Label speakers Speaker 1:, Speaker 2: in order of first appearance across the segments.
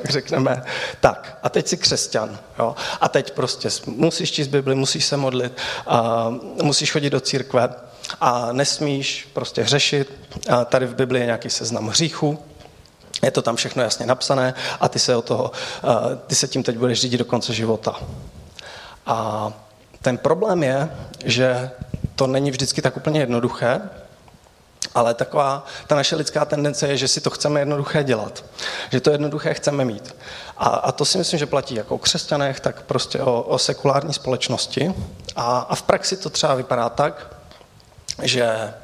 Speaker 1: tak řekneme, tak a teď jsi křesťan, jo? a teď prostě musíš číst Bibli, musíš se modlit, a musíš chodit do církve a nesmíš prostě hřešit. A tady v Bibli je nějaký seznam hříchů, je to tam všechno jasně napsané a ty se, o toho, ty se tím teď budeš řídit do konce života. A ten problém je, že to není vždycky tak úplně jednoduché, ale taková ta naše lidská tendence je, že si to chceme jednoduché dělat. Že to jednoduché chceme mít. A, a to si myslím, že platí jako o křesťanech, tak prostě o, o sekulární společnosti. A, a v praxi to třeba vypadá tak, že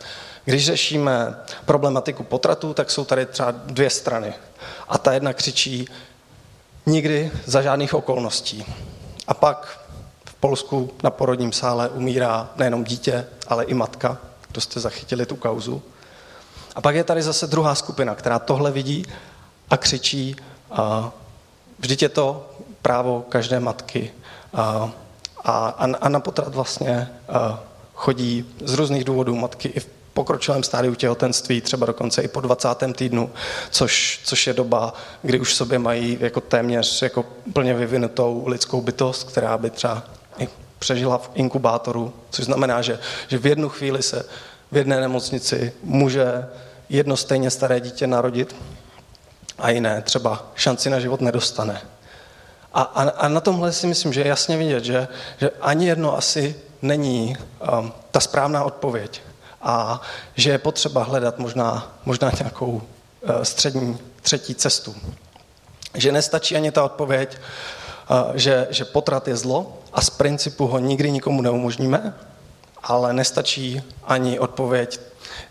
Speaker 1: když řešíme problematiku potratu, tak jsou tady třeba dvě strany. A ta jedna křičí nikdy za žádných okolností. A pak v Polsku na porodním sále umírá nejenom dítě, ale i matka. Kdo jste zachytili tu kauzu? A pak je tady zase druhá skupina, která tohle vidí a křičí, a vždyť je to právo každé matky. A, a, a na potrat vlastně a chodí z různých důvodů matky i v pokročilém stádiu těhotenství, třeba dokonce i po 20. týdnu, což, což je doba, kdy už sobě mají jako téměř jako plně vyvinutou lidskou bytost, která by třeba i přežila v inkubátoru, což znamená, že, že v jednu chvíli se v jedné nemocnici může jedno stejně staré dítě narodit a jiné třeba šanci na život nedostane. A, a, a na tomhle si myslím, že je jasně vidět, že, že ani jedno asi není um, ta správná odpověď a že je potřeba hledat možná, možná nějakou uh, střední, třetí cestu. Že nestačí ani ta odpověď, uh, že, že potrat je zlo a z principu ho nikdy nikomu neumožníme, ale nestačí ani odpověď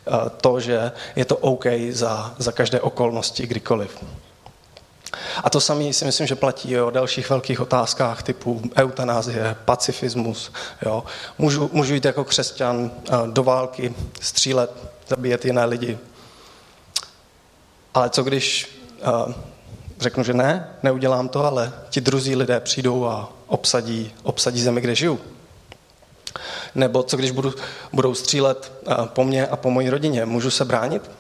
Speaker 1: uh, to, že je to OK za, za každé okolnosti kdykoliv. A to samé si myslím, že platí o dalších velkých otázkách typu eutanázie, pacifismus. Jo. Můžu, můžu jít jako křesťan eh, do války, střílet, zabíjet jiné lidi. Ale co když uh, řeknu, že ne, neudělám to, ale ti druzí lidé přijdou a obsadí, obsadí zemi, kde žiju. Nebo co když budu, budou střílet uh, po mně a po mojí rodině, můžu se bránit?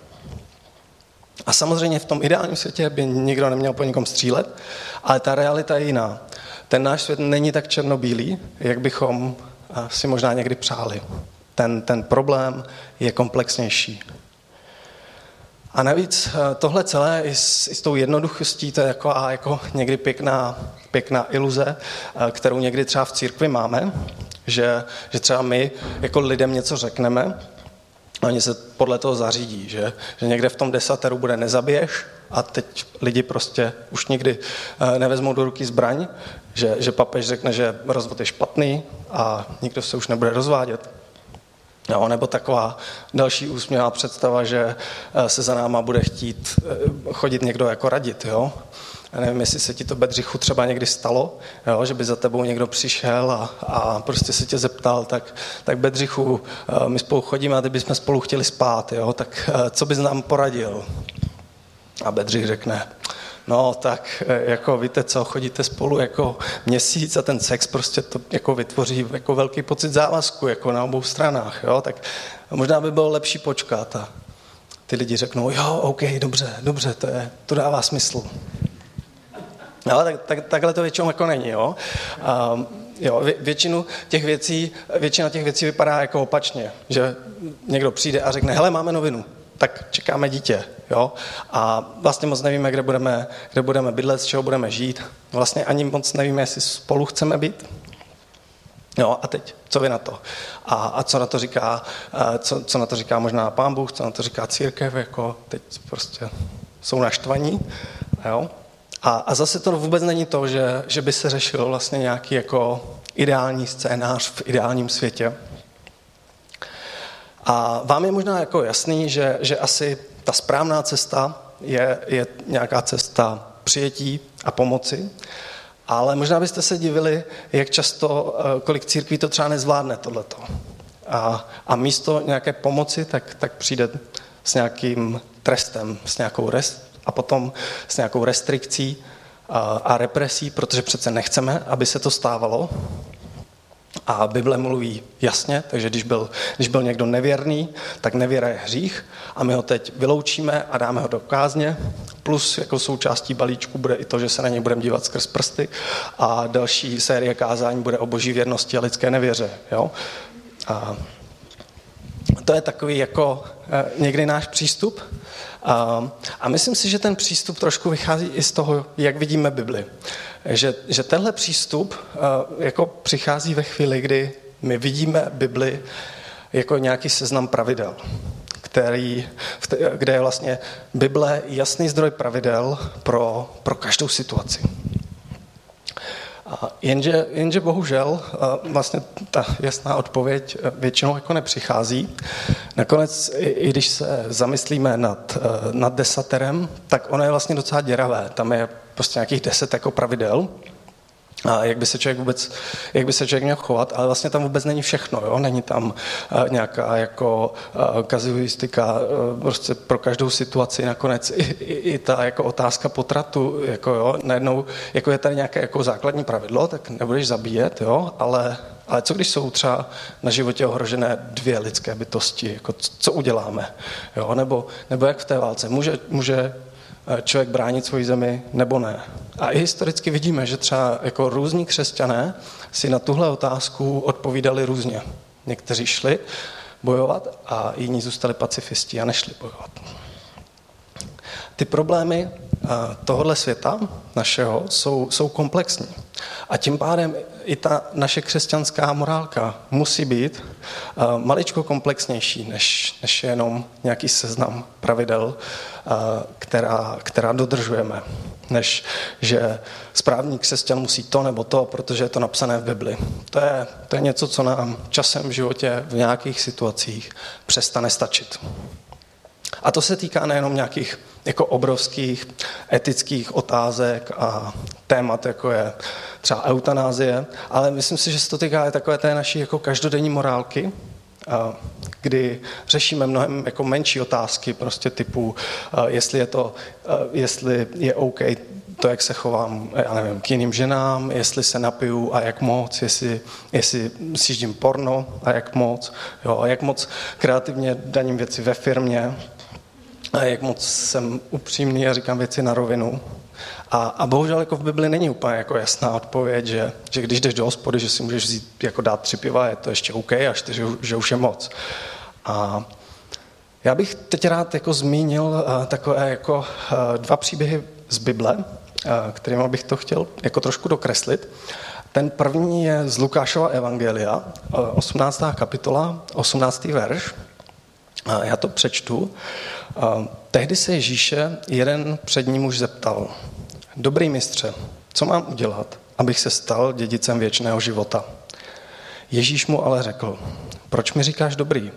Speaker 1: A samozřejmě v tom ideálním světě by nikdo neměl po nikom střílet, ale ta realita je jiná. Ten náš svět není tak černobílý, jak bychom eh, si možná někdy přáli. Ten, ten problém je komplexnější. A navíc eh, tohle celé i s, i s tou jednoduchostí, to je jako, a jako někdy pěkná, pěkná iluze, eh, kterou někdy třeba v církvi máme, že, že třeba my jako lidem něco řekneme Oni se podle toho zařídí, že, že někde v tom desateru bude nezabiješ a teď lidi prostě už nikdy eh, nevezmou do ruky zbraň, že, že papež řekne, že rozvod je špatný a nikdo se už nebude rozvádět. No, nebo taková další úsměvá představa, že eh, se za náma bude chtít eh, chodit někdo jako radit. Jo? Já nevím, jestli se ti to Bedřichu třeba někdy stalo, jo, že by za tebou někdo přišel a, a prostě se tě zeptal, tak, tak Bedřichu, eh, my spolu chodíme a ty bychom spolu chtěli spát, jo, tak eh, co bys nám poradil? A Bedřich řekne, no tak eh, jako víte co, chodíte spolu jako měsíc a ten sex prostě to jako vytvoří jako velký pocit závazku jako na obou stranách, jo, tak možná by bylo lepší počkat a ty lidi řeknou, jo, OK, dobře, dobře, to, je, to dává smysl. No, tak, tak, takhle to většinou jako není. Jo? Um, jo, vě, většinu těch věcí, většina těch věcí vypadá jako opačně, že někdo přijde a řekne, hele, máme novinu, tak čekáme dítě. Jo? A vlastně moc nevíme, kde budeme, kde budeme bydlet, z čeho budeme žít. Vlastně ani moc nevíme, jestli spolu chceme být. Jo, a teď, co vy na to? A, a co na to říká, co, co na to říká možná pán Bůh, co na to říká církev, jako teď prostě jsou naštvaní. Jo? A, a zase to vůbec není to, že, že by se řešil vlastně nějaký jako ideální scénář v ideálním světě. A vám je možná jako jasný, že, že asi ta správná cesta je, je nějaká cesta přijetí a pomoci, ale možná byste se divili, jak často, eh, kolik církví to třeba nezvládne tohleto. A, a místo nějaké pomoci, tak, tak přijde s nějakým trestem, s nějakou rest, a potom s nějakou restrikcí a, represí, protože přece nechceme, aby se to stávalo. A Bible mluví jasně, takže když byl, když byl někdo nevěrný, tak nevěra je hřích a my ho teď vyloučíme a dáme ho do kázně. Plus jako součástí balíčku bude i to, že se na něj budeme dívat skrz prsty a další série kázání bude o boží věrnosti a lidské nevěře. Jo? A to je takový jako eh, někdy náš přístup. A, a myslím si, že ten přístup trošku vychází i z toho, jak vidíme Bibli. Že, že tenhle přístup eh, jako přichází ve chvíli, kdy my vidíme Bibli jako nějaký seznam pravidel, který, kde je vlastně Bible jasný zdroj pravidel pro, pro každou situaci. Jenže, jenže bohužel vlastně ta jasná odpověď e, většinou jako nepřichází. Nakonec, i když se zamyslíme nad, e, nad desaterem, tak ono je vlastně docela děravé. Tam je prostě nějakých deset jako pravidel, a jak by se člověk vůbec, jak by se člověk měl chovat, ale vlastně tam vůbec není všechno, jo? není tam uh, nějaká jako uh, kazuistika uh, prostě pro každou situaci, nakonec i, i, i ta jako otázka potratu, jako jo, najednou, jako je tady nějaké jako základní pravidlo, tak nebudeš zabíjet, jo, ale, ale co když jsou třeba na životě ohrožené dvě lidské bytosti, jako co uděláme, jo, nebo, nebo jak v té válce, může, může Eh, člověk bránit svoji zemi nebo ne. A i historicky vidíme, že třeba jako různí křesťané si na tuhle otázku odpovídali různě. Někteří šli bojovat a jiní zůstali pacifisti a nešli bojovat. Ty problémy eh, tohohle světa našeho jsou, jsou komplexní. A tím pádem i ta naše křesťanská morálka musí být eh, maličko komplexnější, než, než jenom nějaký seznam pravidel, eh, která, která dodržujeme. Než že správný křesťan musí to nebo to, protože je to napsané v Bibli. To je, to je něco, co nám časem v životě v nějakých situacích přestane stačit. A to se týká nejenom nějakých jako obrovských etických otázek a témat, jako je třeba eutanázie, ale myslím si, že se to týká i takové té naší jako každodenní morálky, kdy řešíme mnohem jako menší otázky, prostě typu, jestli je to, jestli je OK to, jak se chovám, já nevím, k jiným ženám, jestli se napiju a jak moc, jestli, jestli si porno a jak moc, jo, a jak moc kreativně daním věci ve firmě, jak moc jsem upřímný a říkám věci na rovinu. A, a bohužel jako v Bibli není úplně jako jasná odpověď, že, že když jdeš do hospody, že si můžeš vzít, jako dát tři piva, je to ještě OK, a čtyři, že už je moc. A já bych teď rád jako zmínil uh, takové jako uh, dva příběhy z Bible, uh, kterými bych to chtěl jako trošku dokreslit. Ten první je z Lukášova Evangelia, 18. kapitola, 18. verš. Já to přečtu. Tehdy se Ježíše jeden před ním už zeptal, dobrý mistře, co mám udělat, abych se stal dědicem věčného života? Ježíš mu ale řekl, proč mi říkáš dobrý?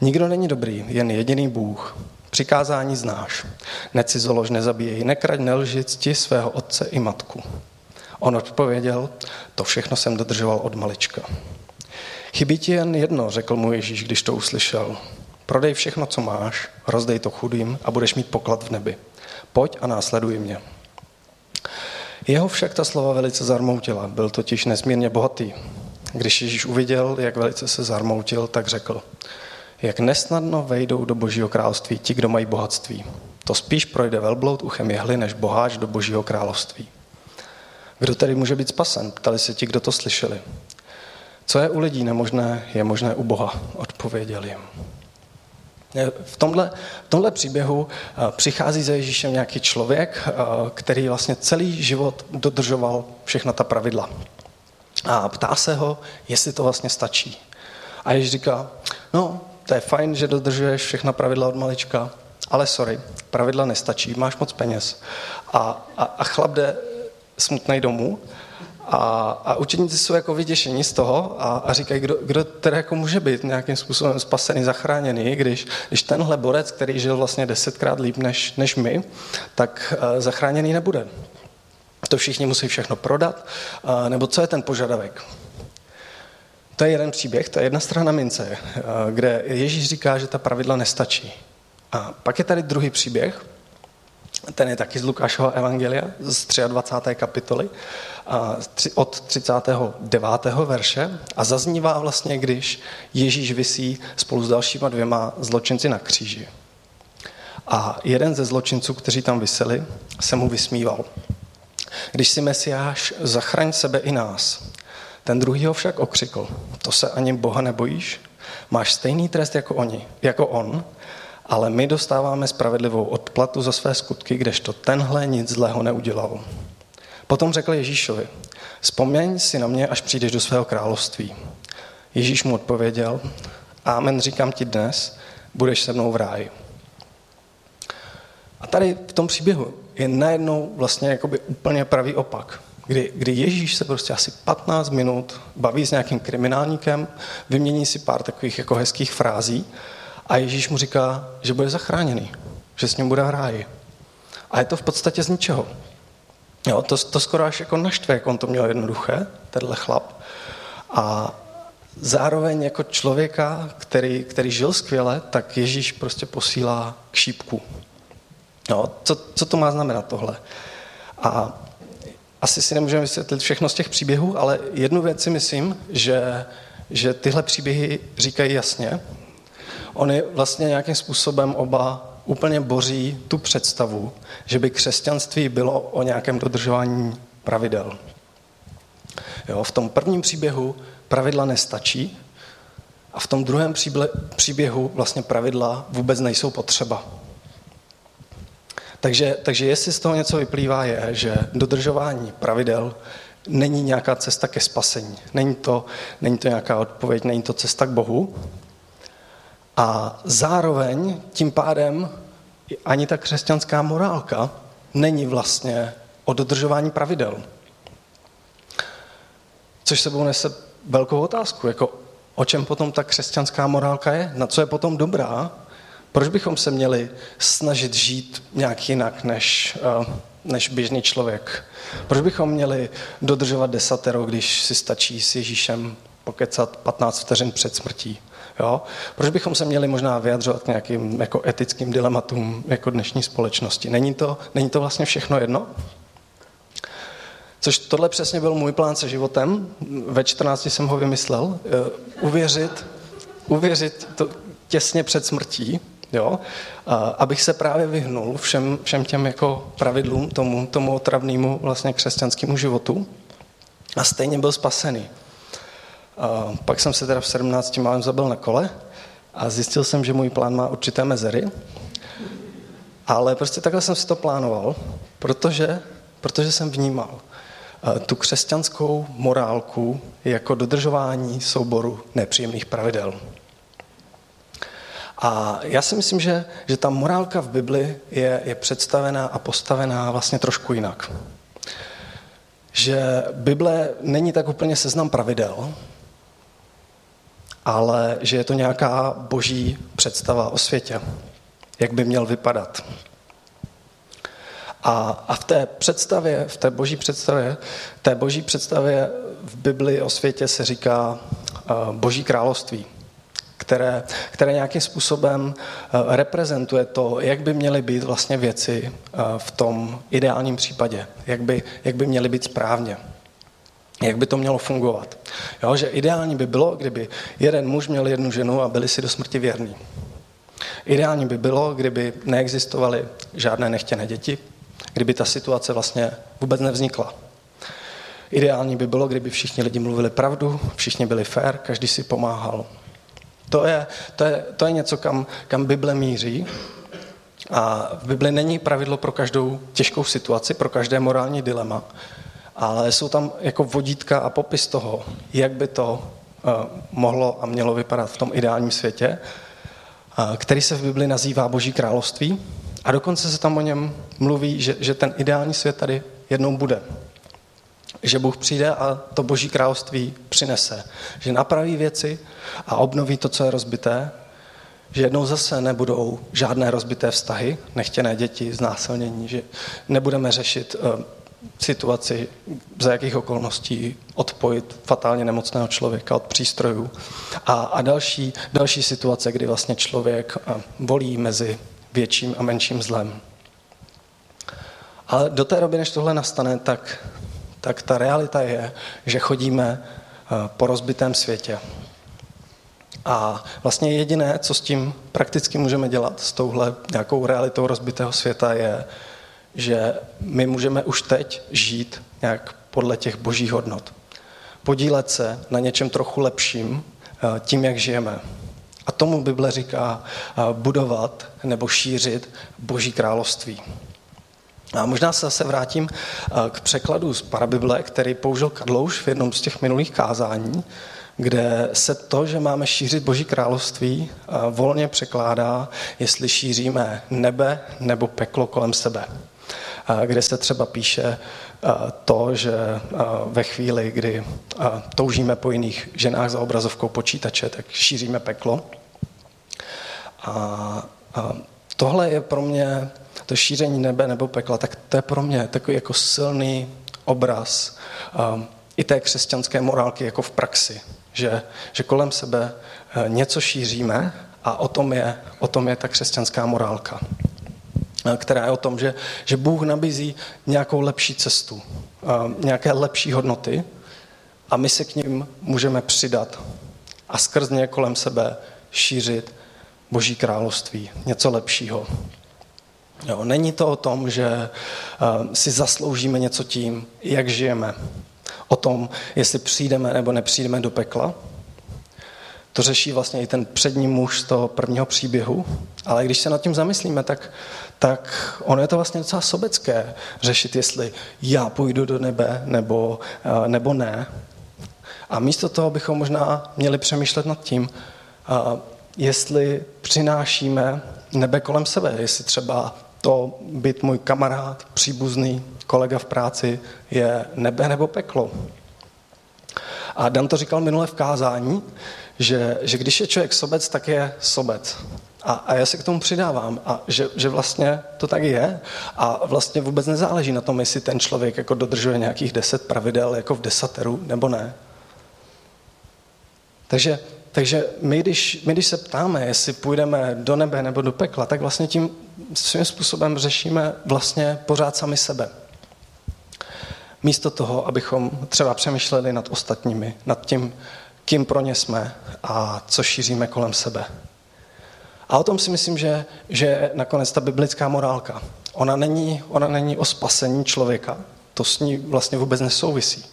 Speaker 1: Nikdo není dobrý, jen jediný Bůh. Přikázání znáš. Necizolož, nezabíjej, nekraď, nelži, cti svého otce i matku. On odpověděl, to všechno jsem dodržoval od malička. Chybí ti jen jedno, řekl mu Ježíš, když to uslyšel. Prodej všechno, co máš, rozdej to chudým a budeš mít poklad v nebi. Pojď a následuj mě. Jeho však ta slova velice zarmoutila, byl totiž nesmírně bohatý. Když Ježíš uviděl, jak velice se zarmoutil, tak řekl, jak nesnadno vejdou do božího království ti, kdo mají bohatství. To spíš projde velbloud uchem jehly, než boháč do božího království. Kdo tedy může být spasen? Ptali se ti, kdo to slyšeli. Co je u lidí nemožné, je možné u Boha, odpověděli jim. V tomhle, v tomhle příběhu eh, přichází za Ježíšem nějaký člověk, eh, který vlastně celý život dodržoval všechna ta pravidla. A ptá se ho, jestli to vlastně stačí. A Ježíš říká, no, to je fajn, že dodržuješ všechna pravidla od malička, ale sorry, pravidla nestačí, máš moc peněz. A, a, a chlap jde smutnej domů a, a učeníci jsou jako vyděšení z toho a, a říkají, kdo, kdo teda jako může být nějakým způsobem spasený, zachráněný, když, když tenhle borec, který žil vlastně desetkrát líp než, než my, tak uh, zachráněný nebude. To všichni musí všechno prodat, uh, nebo co je ten požadavek? To je jeden příběh, to je jedna strana mince, uh, kde Ježíš říká, že ta pravidla nestačí. A pak je tady druhý příběh, ten je taky z Lukášova evangelia, z 23. kapitoly, od 39. verše a zaznívá vlastně, když Ježíš visí spolu s dalšíma dvěma zločinci na kříži. A jeden ze zločinců, kteří tam vyseli, se mu vysmíval. Když si Mesiáš, zachraň sebe i nás. Ten druhý ho však okřikl. To se ani Boha nebojíš? Máš stejný trest jako oni, jako on, ale my dostáváme spravedlivou odplatu za své skutky, kdežto tenhle nic zlého neudělal. Potom řekl Ježíšovi, vzpomeň si na mě, až přijdeš do svého království. Ježíš mu odpověděl, Amen říkám ti dnes, budeš se mnou v ráji. A tady v tom příběhu je najednou vlastně jakoby úplně pravý opak. Kdy, kdy Ježíš se prostě asi 15 minut baví s nějakým kriminálníkem, vymění si pár takových jako hezkých frází a Ježíš mu říká, že bude zachráněný, že s ním bude v ráji. A je to v podstatě z ničeho. Jo, to, to skoro až jako naštve, jak on to měl jednoduché, tenhle chlap. A zároveň jako člověka, který, který žil skvěle, tak Ježíš prostě posílá k šípku. Jo, co, co to má znamenat tohle? A asi si nemůžeme vysvětlit všechno z těch příběhů, ale jednu věc si myslím, že, že tyhle příběhy říkají jasně. Oni vlastně nějakým způsobem oba úplně boří tu představu, že by křesťanství bylo o nějakém dodržování pravidel. Jo, v tom prvním příběhu pravidla nestačí a v tom druhém příběhu vlastně pravidla vůbec nejsou potřeba. Takže, takže jestli z toho něco vyplývá, je, že dodržování pravidel není nějaká cesta ke spasení. Není to, není to nějaká odpověď, není to cesta k Bohu. A zároveň tím pádem ani ta křesťanská morálka není vlastně o dodržování pravidel. Což sebou nese velkou otázku, jako o čem potom ta křesťanská morálka je, na co je potom dobrá proč bychom se měli snažit žít nějak jinak než, eh, než běžný člověk? Proč bychom měli dodržovat desatero, když si stačí s Ježíšem pokecat 15 vteřin před smrtí? Jo? Proč bychom se měli možná vyjadřovat k nějakým jako etickým dilematům jako dnešní společnosti? Není to, není to vlastně všechno jedno? Což tohle přesně byl můj plán se životem. Ve 14 jsem ho vymyslel. Eh, uvěřit, uvěřit to těsně před smrtí, Jo? Abych se právě vyhnul všem, všem těm jako pravidlům, tomu, tomu otravnému vlastně křesťanskému životu a stejně byl spasený. Pak jsem se teda v 17 málem zabil na kole a zjistil jsem, že můj plán má určité mezery, ale prostě takhle jsem si to plánoval, protože, protože jsem vnímal tu křesťanskou morálku jako dodržování souboru nepříjemných pravidel. A já si myslím, že, že ta morálka v Bibli je, je představená a postavená vlastně trošku jinak. Že Bible není tak úplně seznam pravidel, ale že je to nějaká boží představa o světě, jak by měl vypadat. A, a v té představě, v té boží představě, té boží představě v Bibli o světě se říká uh, boží království které, které nějakým způsobem eh, reprezentuje to, jak by měly být vlastně věci eh, v tom ideálním případě, jak by, jak by měly být správně jak by to mělo fungovat. Jo, že ideální by bylo, kdyby jeden muž měl jednu ženu a byli si do smrti věrní. Ideální by bylo, kdyby neexistovaly žádné nechtěné děti, kdyby ta situace vlastně vůbec nevznikla. Ideální by bylo, kdyby všichni lidi mluvili pravdu, všichni byli fair, každý si pomáhal. To je, to je, to je něco, kam, kam Bible míří. A v Bibli není pravidlo pro každou těžkou situaci, pro každé morální dilema, ale jsou tam jako vodítka a popis toho, jak by to uh, mohlo a mělo vypadat v tom ideálním světě, uh, který se v Bibli nazývá Boží království. A dokonce se tam o něm mluví, že, že ten ideální svět tady jednou bude že Bůh přijde a to boží království přinese. Že napraví věci a obnoví to, co je rozbité, že jednou zase nebudou žádné rozbité vztahy, nechtěné děti, znásilnění, že nebudeme řešit uh, situaci, za jakých okolností odpojit fatálně nemocného člověka od přístrojů a, a další, další situace, kdy vlastně člověk uh, volí mezi větším a menším zlem. Ale do té doby, než tohle nastane, tak, tak ta realita je, že chodíme eh, po rozbitém světě. A vlastně jediné, co s tím prakticky můžeme dělat, s touhle nějakou realitou rozbitého světa, je, že my můžeme už teď žít nějak podle těch božích hodnot. Podílet se na něčem trochu lepším eh, tím, jak žijeme. A tomu Bible říká eh, budovat nebo šířit boží království. A možná se zase vrátím eh, k překladu z Parabible, který použil Kadlouš v jednom z těch minulých kázání, kde se to, že máme šířit Boží království, volně překládá, jestli šíříme nebe nebo peklo kolem sebe. Kde se třeba píše to, že ve chvíli, kdy toužíme po jiných ženách za obrazovkou počítače, tak šíříme peklo. A tohle je pro mě, to šíření nebe nebo pekla, tak to je pro mě takový jako silný obraz i té křesťanské morálky jako v praxi že, že kolem sebe eh, něco šíříme a o tom je, o tom je ta křesťanská morálka, která je o tom, že, že Bůh nabízí nějakou lepší cestu, eh, nějaké lepší hodnoty a my se k ním můžeme přidat a skrz ně kolem sebe šířit Boží království, něco lepšího. Jo, není to o tom, že si zasloužíme něco tím, jak žijeme, o tom, jestli přijdeme nebo nepřijdeme do pekla. To řeší vlastně i ten přední muž z toho prvního příběhu. Ale když se nad tím zamyslíme, tak, tak ono je to vlastně docela sobecké řešit, jestli já půjdu do nebe nebo, eh, nebo ne. A místo toho bychom možná měli přemýšlet nad tím, eh, jestli přinášíme nebe kolem sebe, jestli třeba to být můj kamarád, příbuzný, kolega v práci je nebe nebo peklo. A Dan to říkal minule v kázání, že, že když je člověk sobec, tak je sobec. A, a já se k tomu přidávám, a že, že vlastně to tak je a vlastně vůbec nezáleží na tom, jestli ten člověk jako dodržuje nějakých deset pravidel jako v desateru nebo ne. Takže takže my když, my, když se ptáme, jestli půjdeme do nebe nebo do pekla, tak vlastně tím svým způsobem řešíme vlastně pořád sami sebe. Místo toho, abychom třeba přemýšleli nad ostatními, nad tím, kým pro ně jsme a co šíříme kolem sebe. A o tom si myslím, že, že nakonec ta biblická morálka. Ona není, ona není o spasení člověka, to s ní vlastně vůbec nesouvisí.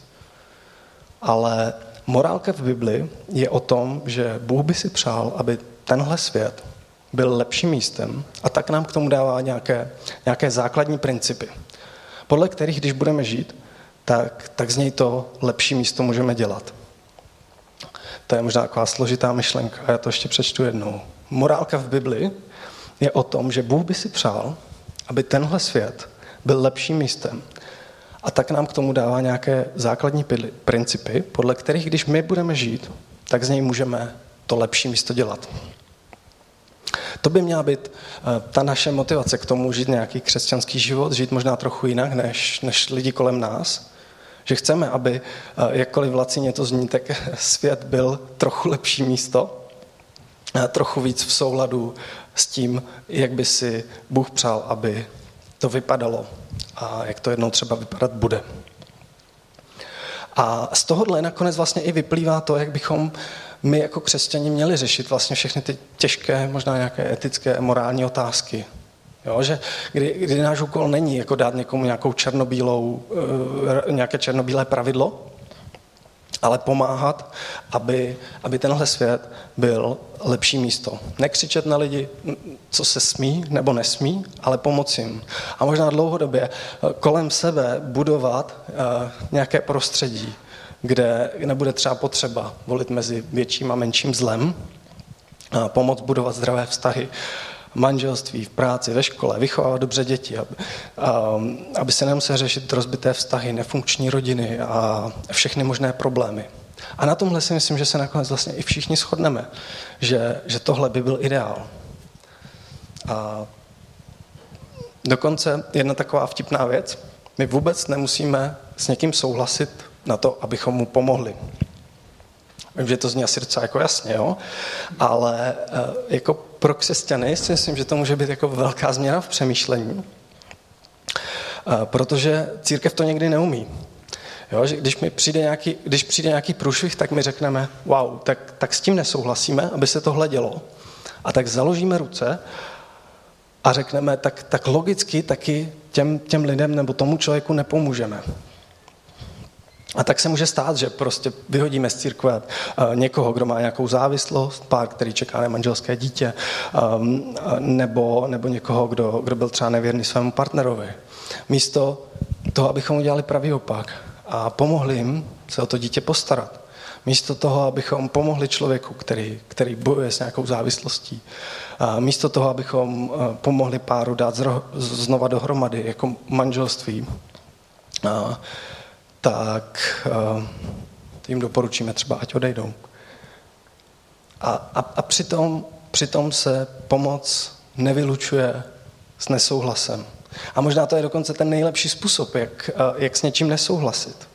Speaker 1: Ale Morálka v Bibli je o tom, že Bůh by si přál, aby tenhle svět byl lepším místem a tak nám k tomu dává nějaké, nějaké základní principy, podle kterých, když budeme žít, tak, tak z něj to lepší místo můžeme dělat. To je možná taková složitá myšlenka, já to ještě přečtu jednou. Morálka v Bibli je o tom, že Bůh by si přál, aby tenhle svět byl lepším místem, a tak nám k tomu dává nějaké základní principy, podle kterých, když my budeme žít, tak z něj můžeme to lepší místo dělat. To by měla být eh, ta naše motivace k tomu žít nějaký křesťanský život, žít možná trochu jinak než, než lidi kolem nás. Že chceme, aby eh, jakkoliv lacině to zní, tak svět byl trochu lepší místo, trochu víc v souladu s tím, jak by si Bůh přál, aby to vypadalo a jak to jednou třeba vypadat bude. A z tohohle nakonec vlastně i vyplývá to, jak bychom my jako křesťani měli řešit vlastně všechny ty těžké, možná nějaké etické, morální otázky. Jo, že kdy, kdy náš úkol není jako dát někomu nějakou černobílou, eh, nějaké černobílé pravidlo, ale pomáhat, aby, aby tenhle svět byl lepší místo. Nekřičet na lidi, co se smí nebo nesmí, ale pomoci jim. A možná dlouhodobě eh, kolem sebe budovat eh, nějaké prostředí, kde nebude třeba potřeba volit mezi větším a menším zlem, pomoct budovat zdravé vztahy, manželství, v práci, ve škole, vychovávat dobře děti, aby, aby se nemuseli řešit rozbité vztahy, nefunkční rodiny a všechny možné problémy. A na tomhle si myslím, že se nakonec vlastně i všichni shodneme, že, že tohle by byl ideál. A dokonce jedna taková vtipná věc, my vůbec nemusíme s někým souhlasit na to, abychom mu pomohli. Vím, že to zní asi docela jako jasně, jo? ale eh, jako pro křesťany si myslím, že to může být jako velká změna v přemýšlení. protože církev to někdy neumí. Jo, že když, mi přijde nějaký, když přijde nějaký průšvih, tak mi řekneme, wow, tak, tak s tím nesouhlasíme, aby se tohle dělo. A tak založíme ruce a řekneme, tak, tak logicky taky těm, těm lidem nebo tomu člověku nepomůžeme. A tak se může stát, že prostě vyhodíme z církve eh, někoho, kdo má nějakou závislost, pár, který čeká na manželské dítě, ehm, nebo, nebo někoho, kdo, kdo byl třeba nevěrný svému partnerovi. Místo toho, abychom udělali pravý opak a pomohli jim se o to dítě postarat. Místo toho, abychom pomohli člověku, který, který bojuje s nějakou závislostí. A místo toho, abychom eh, pomohli páru dát znova dohromady jako manželství. A, tak uh, jim doporučíme třeba, ať odejdou. A, a, a přitom, přitom se pomoc nevylučuje s nesouhlasem. A možná to je dokonce ten nejlepší způsob, jak, uh, jak s něčím nesouhlasit.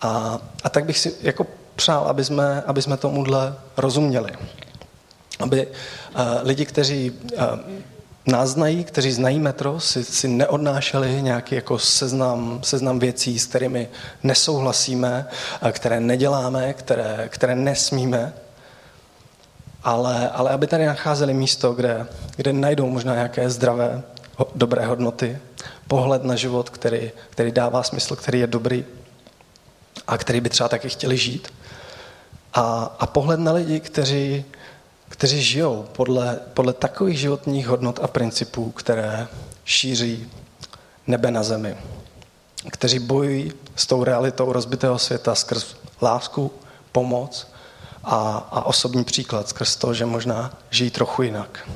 Speaker 1: A, a tak bych si jako přál, aby jsme, aby jsme tomuhle rozuměli. Aby uh, lidi, kteří uh, nás znají, kteří znají metro, si, si neodnášeli nějaký jako seznam, seznam věcí, s kterými nesouhlasíme, které neděláme, které, které nesmíme, ale, ale aby tady nacházeli místo, kde, kde najdou možná nějaké zdravé, dobré hodnoty, pohled na život, který, který dává smysl, který je dobrý a který by třeba taky chtěli žít. A, a pohled na lidi, kteří, kteří žijou podle, podle takových životních hodnot a principů, které šíří nebe na zemi. Kteří bojují s tou realitou rozbitého světa skrz lásku, pomoc a, a osobní příklad, skrz to, že možná žijí trochu jinak.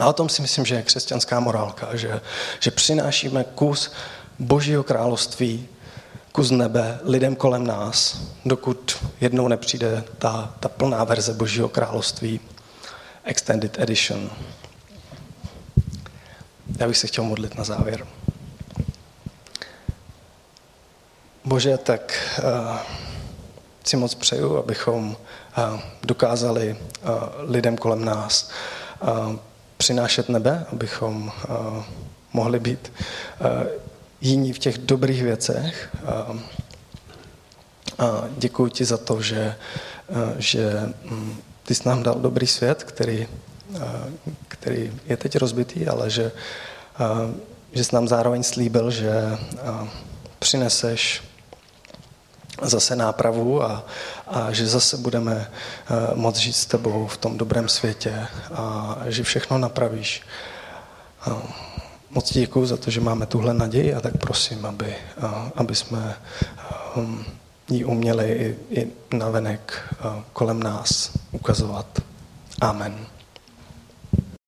Speaker 1: A o tom si myslím, že je křesťanská morálka, že, že přinášíme kus Božího království kus nebe lidem kolem nás, dokud jednou nepřijde ta, ta plná verze Božího království, Extended Edition. Já bych se chtěl modlit na závěr. Bože, tak uh, si moc přeju, abychom uh, dokázali uh, lidem kolem nás uh, přinášet nebe, abychom uh, mohli být uh, jiní v těch dobrých věcech. A, a děkuji ti za to, že, že mm, ty jsi nám dal dobrý svět, který, který je teď rozbitý, ale že, že jsi nám zároveň slíbil, že přineseš zase nápravu a, a že zase budeme moct žít s tebou v tom dobrém světě a že všechno napravíš. Moc děkuji za to, že máme tuhle naději a tak prosím, aby, aby jsme um, ji uměli i, i navenek kolem nás ukazovat. Amen.